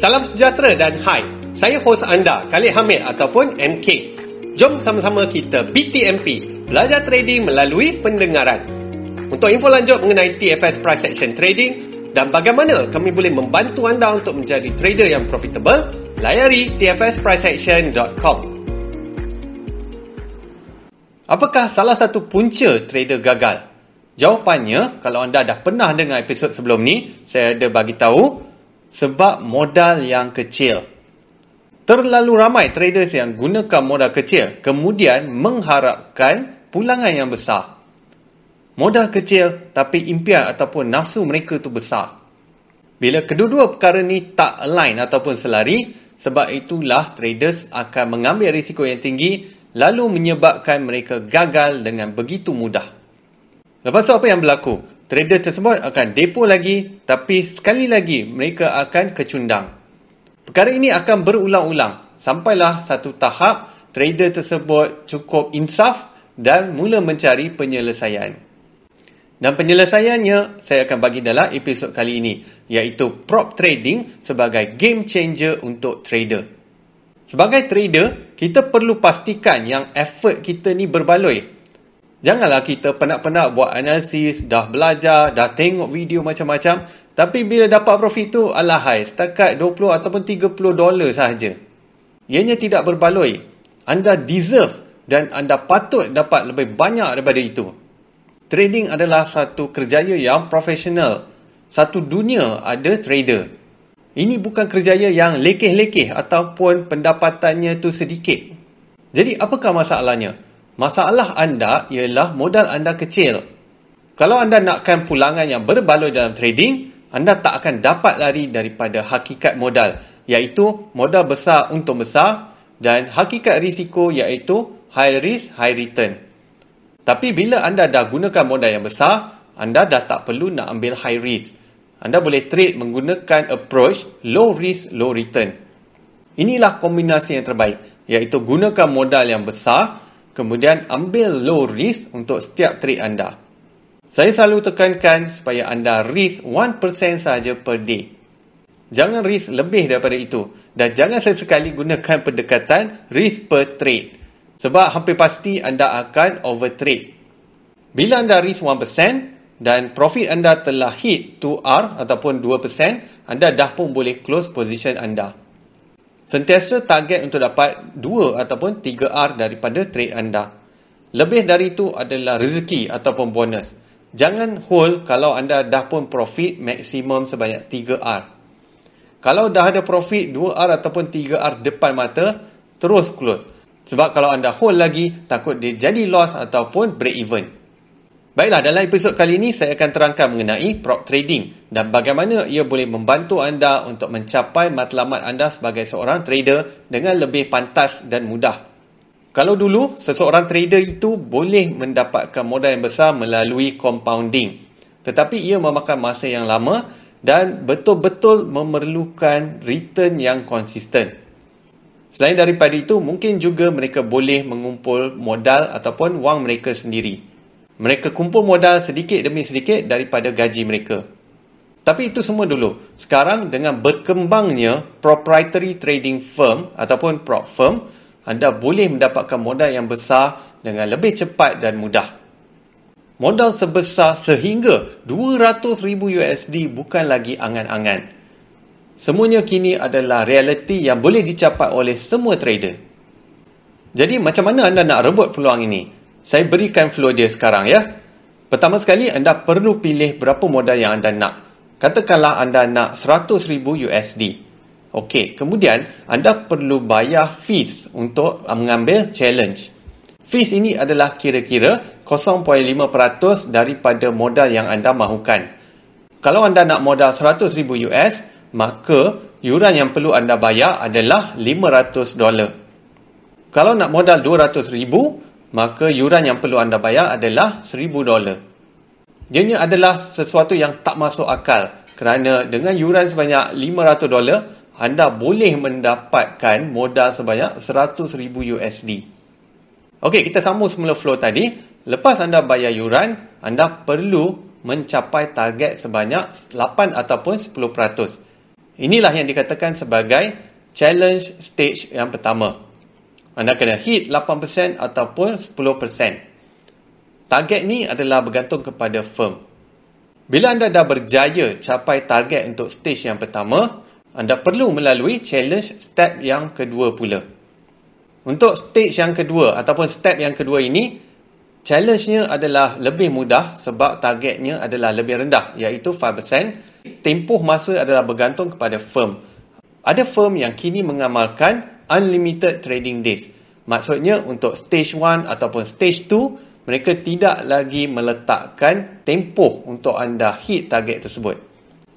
Salam sejahtera dan hai. Saya hos anda, Khalid Hamid ataupun MK. Jom sama-sama kita BTMP, belajar trading melalui pendengaran. Untuk info lanjut mengenai TFS Price Action Trading dan bagaimana kami boleh membantu anda untuk menjadi trader yang profitable, layari tfspriceaction.com. Apakah salah satu punca trader gagal? Jawapannya, kalau anda dah pernah dengar episod sebelum ni, saya ada bagi tahu sebab modal yang kecil. Terlalu ramai traders yang gunakan modal kecil kemudian mengharapkan pulangan yang besar. Modal kecil tapi impian ataupun nafsu mereka tu besar. Bila kedua-dua perkara ni tak align ataupun selari, sebab itulah traders akan mengambil risiko yang tinggi lalu menyebabkan mereka gagal dengan begitu mudah. Lepas tu apa yang berlaku? Trader tersebut akan depo lagi tapi sekali lagi mereka akan kecundang. Perkara ini akan berulang-ulang sampailah satu tahap trader tersebut cukup insaf dan mula mencari penyelesaian. Dan penyelesaiannya saya akan bagi dalam episod kali ini iaitu prop trading sebagai game changer untuk trader. Sebagai trader, kita perlu pastikan yang effort kita ni berbaloi Janganlah kita penat-penat buat analisis, dah belajar, dah tengok video macam-macam. Tapi bila dapat profit tu, alahai, setakat 20 ataupun 30 dolar sahaja. Ianya tidak berbaloi. Anda deserve dan anda patut dapat lebih banyak daripada itu. Trading adalah satu kerjaya yang profesional. Satu dunia ada trader. Ini bukan kerjaya yang lekeh-lekeh ataupun pendapatannya tu sedikit. Jadi apakah masalahnya? Masalah anda ialah modal anda kecil. Kalau anda nakkan pulangan yang berbaloi dalam trading, anda tak akan dapat lari daripada hakikat modal, iaitu modal besar untuk besar dan hakikat risiko iaitu high risk, high return. Tapi bila anda dah gunakan modal yang besar, anda dah tak perlu nak ambil high risk. Anda boleh trade menggunakan approach low risk, low return. Inilah kombinasi yang terbaik, iaitu gunakan modal yang besar kemudian ambil low risk untuk setiap trade anda. Saya selalu tekankan supaya anda risk 1% sahaja per day. Jangan risk lebih daripada itu dan jangan sesekali gunakan pendekatan risk per trade sebab hampir pasti anda akan overtrade. Bila anda risk 1% dan profit anda telah hit 2R ataupun 2%, anda dah pun boleh close position anda. Sentiasa target untuk dapat 2 ataupun 3R daripada trade anda. Lebih dari itu adalah rezeki ataupun bonus. Jangan hold kalau anda dah pun profit maksimum sebanyak 3R. Kalau dah ada profit 2R ataupun 3R depan mata, terus close. Sebab kalau anda hold lagi, takut dia jadi loss ataupun break even. Baiklah, dalam episod kali ini saya akan terangkan mengenai prop trading dan bagaimana ia boleh membantu anda untuk mencapai matlamat anda sebagai seorang trader dengan lebih pantas dan mudah. Kalau dulu, seseorang trader itu boleh mendapatkan modal yang besar melalui compounding. Tetapi ia memakan masa yang lama dan betul-betul memerlukan return yang konsisten. Selain daripada itu, mungkin juga mereka boleh mengumpul modal ataupun wang mereka sendiri mereka kumpul modal sedikit demi sedikit daripada gaji mereka. Tapi itu semua dulu. Sekarang dengan berkembangnya proprietary trading firm ataupun prop firm, anda boleh mendapatkan modal yang besar dengan lebih cepat dan mudah. Modal sebesar sehingga 200,000 USD bukan lagi angan-angan. Semuanya kini adalah realiti yang boleh dicapai oleh semua trader. Jadi macam mana anda nak rebut peluang ini? Saya berikan flow dia sekarang ya. Pertama sekali anda perlu pilih berapa modal yang anda nak. Katakanlah anda nak 100,000 USD. Okey, kemudian anda perlu bayar fees untuk mengambil challenge. Fees ini adalah kira-kira 0.5% daripada modal yang anda mahukan. Kalau anda nak modal 100,000 US, maka yuran yang perlu anda bayar adalah 500 dolar. Kalau nak modal 200,000, maka yuran yang perlu anda bayar adalah seribu dolar. Ianya adalah sesuatu yang tak masuk akal kerana dengan yuran sebanyak 500 dolar, anda boleh mendapatkan modal sebanyak 100,000 USD. Okey, kita sambung semula flow tadi. Lepas anda bayar yuran, anda perlu mencapai target sebanyak 8 ataupun 10%. Inilah yang dikatakan sebagai challenge stage yang pertama. Anda kena hit 8% ataupun 10%. Target ni adalah bergantung kepada firm. Bila anda dah berjaya capai target untuk stage yang pertama, anda perlu melalui challenge step yang kedua pula. Untuk stage yang kedua ataupun step yang kedua ini, challenge-nya adalah lebih mudah sebab targetnya adalah lebih rendah iaitu 5%. Tempoh masa adalah bergantung kepada firm. Ada firm yang kini mengamalkan unlimited trading days. Maksudnya untuk stage 1 ataupun stage 2, mereka tidak lagi meletakkan tempoh untuk anda hit target tersebut.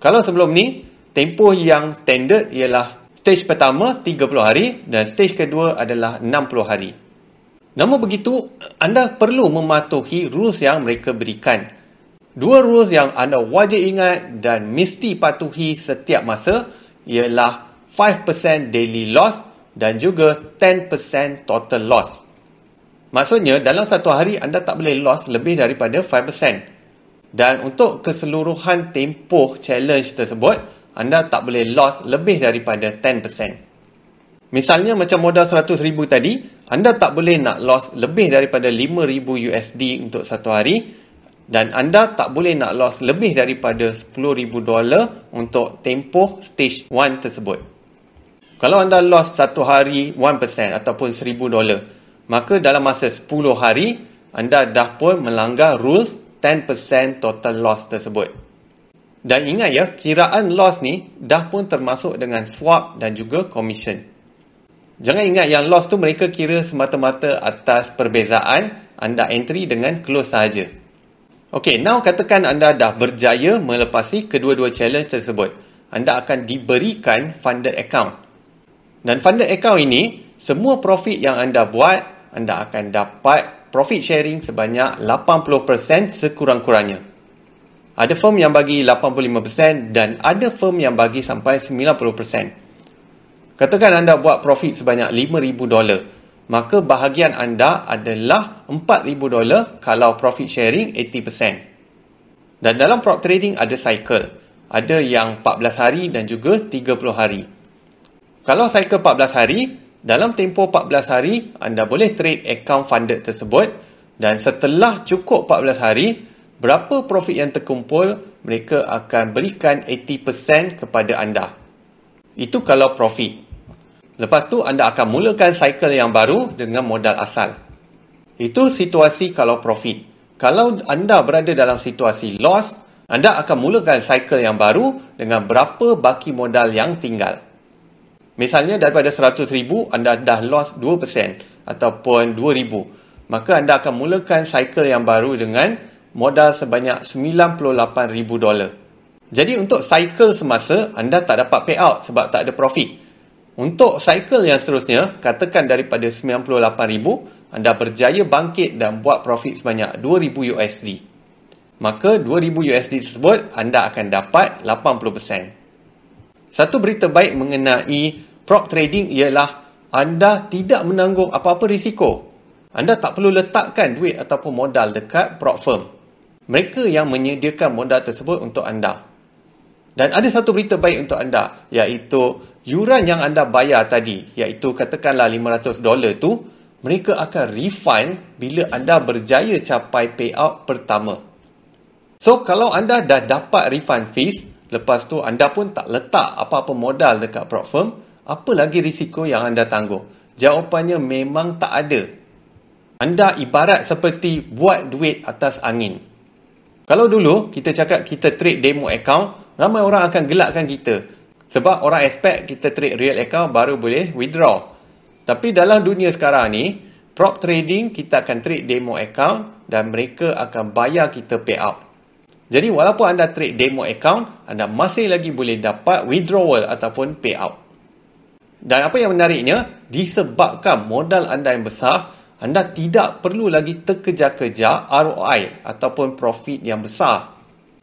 Kalau sebelum ni, tempoh yang standard ialah stage pertama 30 hari dan stage kedua adalah 60 hari. Namun begitu, anda perlu mematuhi rules yang mereka berikan. Dua rules yang anda wajib ingat dan mesti patuhi setiap masa ialah 5% daily loss dan juga 10% total loss. Maksudnya dalam satu hari anda tak boleh loss lebih daripada 5%. Dan untuk keseluruhan tempoh challenge tersebut, anda tak boleh loss lebih daripada 10%. Misalnya macam modal 100,000 tadi, anda tak boleh nak loss lebih daripada 5,000 USD untuk satu hari dan anda tak boleh nak loss lebih daripada 10,000 dolar untuk tempoh stage 1 tersebut. Kalau anda loss satu hari 1% ataupun 1000 dolar, maka dalam masa 10 hari anda dah pun melanggar rules 10% total loss tersebut. Dan ingat ya, kiraan loss ni dah pun termasuk dengan swap dan juga commission. Jangan ingat yang loss tu mereka kira semata-mata atas perbezaan anda entry dengan close sahaja. Okey, now katakan anda dah berjaya melepasi kedua-dua challenge tersebut. Anda akan diberikan funded account. Dan funded account ini, semua profit yang anda buat, anda akan dapat profit sharing sebanyak 80% sekurang-kurangnya. Ada firm yang bagi 85% dan ada firm yang bagi sampai 90%. Katakan anda buat profit sebanyak 5,000 dolar maka bahagian anda adalah 4000 dolar kalau profit sharing 80%. Dan dalam prop trading ada cycle. Ada yang 14 hari dan juga 30 hari. Kalau cycle 14 hari, dalam tempoh 14 hari anda boleh trade account funded tersebut dan setelah cukup 14 hari, berapa profit yang terkumpul, mereka akan berikan 80% kepada anda. Itu kalau profit. Lepas tu anda akan mulakan cycle yang baru dengan modal asal. Itu situasi kalau profit. Kalau anda berada dalam situasi loss, anda akan mulakan cycle yang baru dengan berapa baki modal yang tinggal. Misalnya daripada 100,000 anda dah loss 2% ataupun 2,000. Maka anda akan mulakan cycle yang baru dengan modal sebanyak 98,000 dolar. Jadi untuk cycle semasa anda tak dapat payout sebab tak ada profit. Untuk cycle yang seterusnya, katakan daripada 98,000, anda berjaya bangkit dan buat profit sebanyak 2,000 USD. Maka 2,000 USD tersebut, anda akan dapat 80%. Satu berita baik mengenai prop trading ialah anda tidak menanggung apa-apa risiko. Anda tak perlu letakkan duit ataupun modal dekat prop firm. Mereka yang menyediakan modal tersebut untuk anda. Dan ada satu berita baik untuk anda, iaitu yuran yang anda bayar tadi, iaitu katakanlah 500 dolar tu, mereka akan refund bila anda berjaya capai payout pertama. So, kalau anda dah dapat refund fees, lepas tu anda pun tak letak apa-apa modal dekat prop firm, apa lagi risiko yang anda tangguh? Jawapannya memang tak ada. Anda ibarat seperti buat duit atas angin. Kalau dulu kita cakap kita trade demo account, ramai orang akan gelakkan kita. Sebab orang expect kita trade real account baru boleh withdraw. Tapi dalam dunia sekarang ni, prop trading kita akan trade demo account dan mereka akan bayar kita payout. Jadi walaupun anda trade demo account, anda masih lagi boleh dapat withdrawal ataupun payout. Dan apa yang menariknya, disebabkan modal anda yang besar, anda tidak perlu lagi terkejar-kejar ROI ataupun profit yang besar.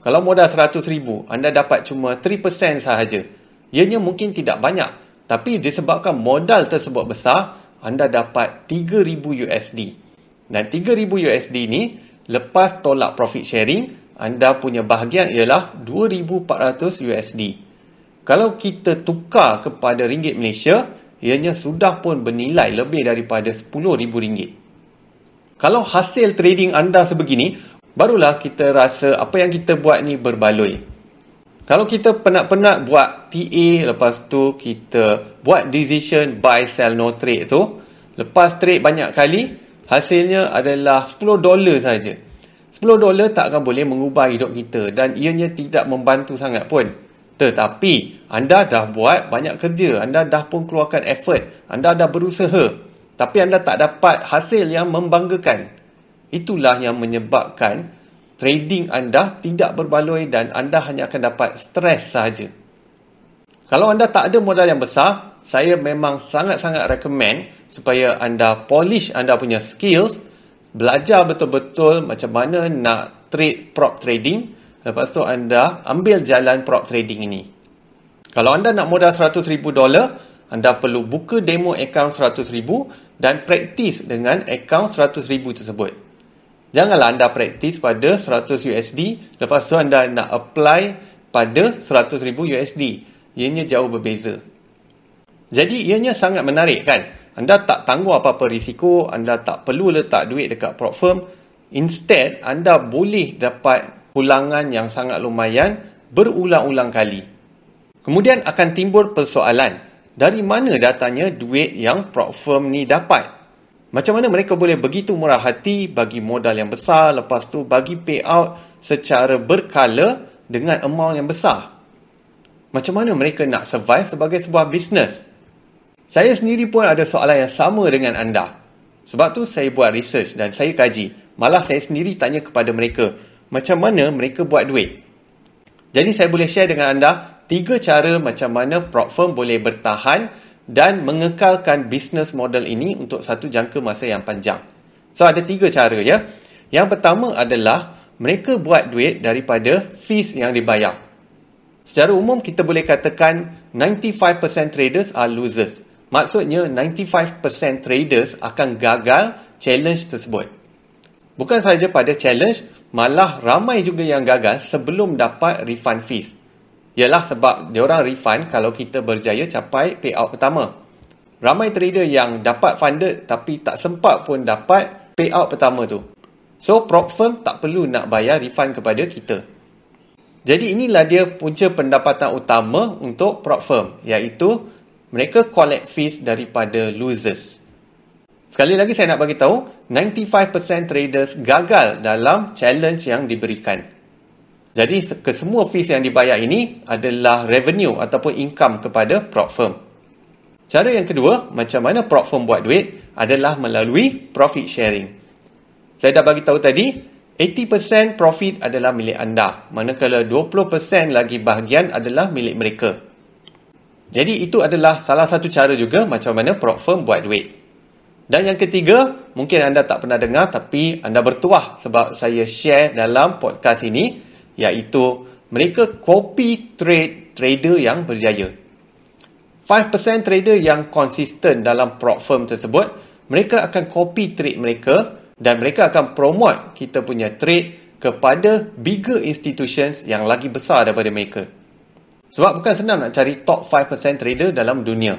Kalau modal RM100,000, anda dapat cuma 3% sahaja. Ianya mungkin tidak banyak, tapi disebabkan modal tersebut besar, anda dapat 3000 USD. Dan 3000 USD ni lepas tolak profit sharing, anda punya bahagian ialah 2400 USD. kalau kita tukar kepada ringgit Malaysia, ianya sudah pun bernilai lebih daripada RM10,000. Kalau hasil trading anda sebegini, barulah kita rasa apa yang kita buat ni berbaloi. Kalau kita penat-penat buat TA, lepas tu kita buat decision buy, sell, no trade tu, lepas trade banyak kali, hasilnya adalah 10 dolar saja. 10 dolar tak akan boleh mengubah hidup kita dan ianya tidak membantu sangat pun. Tetapi anda dah buat banyak kerja, anda dah pun keluarkan effort, anda dah berusaha. Tapi anda tak dapat hasil yang membanggakan. Itulah yang menyebabkan trading anda tidak berbaloi dan anda hanya akan dapat stres saja. Kalau anda tak ada modal yang besar, saya memang sangat-sangat recommend supaya anda polish anda punya skills, belajar betul-betul macam mana nak trade prop trading, Lepas tu anda ambil jalan prop trading ini. Kalau anda nak modal 100 ribu dolar, anda perlu buka demo account 100 ribu dan praktis dengan account 100 ribu tersebut. Janganlah anda praktis pada 100 USD, lepas tu anda nak apply pada 100 ribu USD. Ianya jauh berbeza. Jadi ianya sangat menarik kan? Anda tak tangguh apa-apa risiko, anda tak perlu letak duit dekat prop firm. Instead, anda boleh dapat ulangan yang sangat lumayan berulang-ulang kali. Kemudian akan timbul persoalan, dari mana datanya duit yang prop firm ni dapat? Macam mana mereka boleh begitu murah hati bagi modal yang besar, lepas tu bagi payout secara berkala dengan amount yang besar? Macam mana mereka nak survive sebagai sebuah bisnes? Saya sendiri pun ada soalan yang sama dengan anda. Sebab tu saya buat research dan saya kaji. Malah saya sendiri tanya kepada mereka, macam mana mereka buat duit. Jadi saya boleh share dengan anda tiga cara macam mana prop firm boleh bertahan dan mengekalkan bisnes model ini untuk satu jangka masa yang panjang. So ada tiga cara ya. Yang pertama adalah mereka buat duit daripada fees yang dibayar. Secara umum kita boleh katakan 95% traders are losers. Maksudnya 95% traders akan gagal challenge tersebut. Bukan sahaja pada challenge, malah ramai juga yang gagal sebelum dapat refund fees. Ialah sebab diorang refund kalau kita berjaya capai payout pertama. Ramai trader yang dapat funded tapi tak sempat pun dapat payout pertama tu. So, prop firm tak perlu nak bayar refund kepada kita. Jadi inilah dia punca pendapatan utama untuk prop firm iaitu mereka collect fees daripada losers. Sekali lagi saya nak bagi tahu, 95% traders gagal dalam challenge yang diberikan. Jadi kesemua fees yang dibayar ini adalah revenue ataupun income kepada prop firm. Cara yang kedua, macam mana prop firm buat duit adalah melalui profit sharing. Saya dah bagi tahu tadi, 80% profit adalah milik anda, manakala 20% lagi bahagian adalah milik mereka. Jadi itu adalah salah satu cara juga macam mana prop firm buat duit. Dan yang ketiga, mungkin anda tak pernah dengar tapi anda bertuah sebab saya share dalam podcast ini iaitu mereka copy trade trader yang berjaya. 5% trader yang konsisten dalam prop firm tersebut, mereka akan copy trade mereka dan mereka akan promote kita punya trade kepada bigger institutions yang lagi besar daripada mereka. Sebab bukan senang nak cari top 5% trader dalam dunia.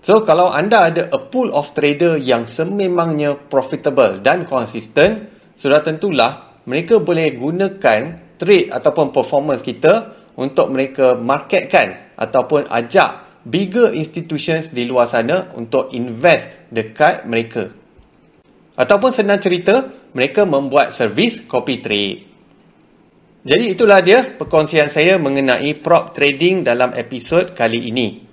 So kalau anda ada a pool of trader yang sememangnya profitable dan konsisten, sudah tentulah mereka boleh gunakan trade ataupun performance kita untuk mereka marketkan ataupun ajak bigger institutions di luar sana untuk invest dekat mereka. Ataupun senang cerita, mereka membuat servis copy trade. Jadi itulah dia perkongsian saya mengenai prop trading dalam episod kali ini.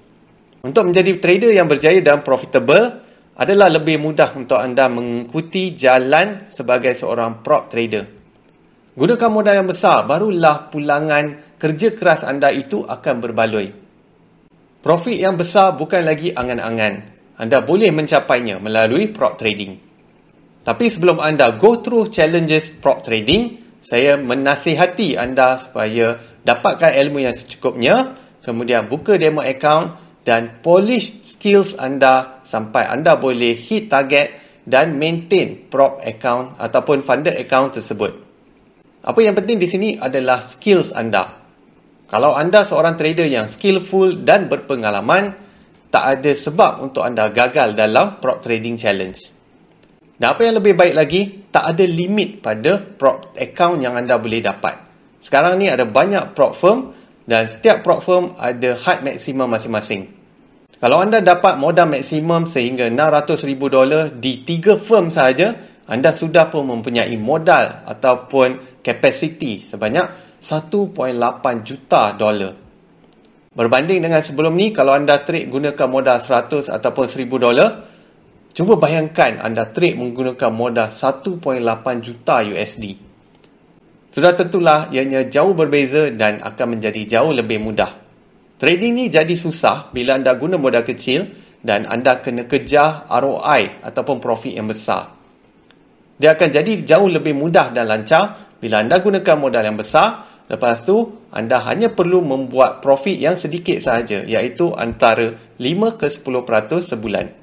Untuk menjadi trader yang berjaya dan profitable adalah lebih mudah untuk anda mengikuti jalan sebagai seorang prop trader. Gunakan modal yang besar, barulah pulangan kerja keras anda itu akan berbaloi. Profit yang besar bukan lagi angan-angan. Anda boleh mencapainya melalui prop trading. Tapi sebelum anda go through challenges prop trading, saya menasihati anda supaya dapatkan ilmu yang secukupnya, kemudian buka demo account dan polish skills anda sampai anda boleh hit target dan maintain prop account ataupun funded account tersebut. Apa yang penting di sini adalah skills anda. Kalau anda seorang trader yang skillful dan berpengalaman, tak ada sebab untuk anda gagal dalam prop trading challenge. Dan apa yang lebih baik lagi, tak ada limit pada prop account yang anda boleh dapat. Sekarang ni ada banyak prop firm dan setiap prop firm ada had maksimum masing-masing. Kalau anda dapat modal maksimum sehingga 600 ribu dolar di tiga firm sahaja, anda sudah pun mempunyai modal ataupun capacity sebanyak 1.8 juta dolar. Berbanding dengan sebelum ni, kalau anda trade gunakan modal 100 ataupun 1000 dolar, cuba bayangkan anda trade menggunakan modal 1.8 juta USD. Sudah tentulah ianya jauh berbeza dan akan menjadi jauh lebih mudah. Trading ni jadi susah bila anda guna modal kecil dan anda kena kejar ROI ataupun profit yang besar. Dia akan jadi jauh lebih mudah dan lancar bila anda gunakan modal yang besar Lepas tu, anda hanya perlu membuat profit yang sedikit sahaja, iaitu antara 5 ke 10% sebulan.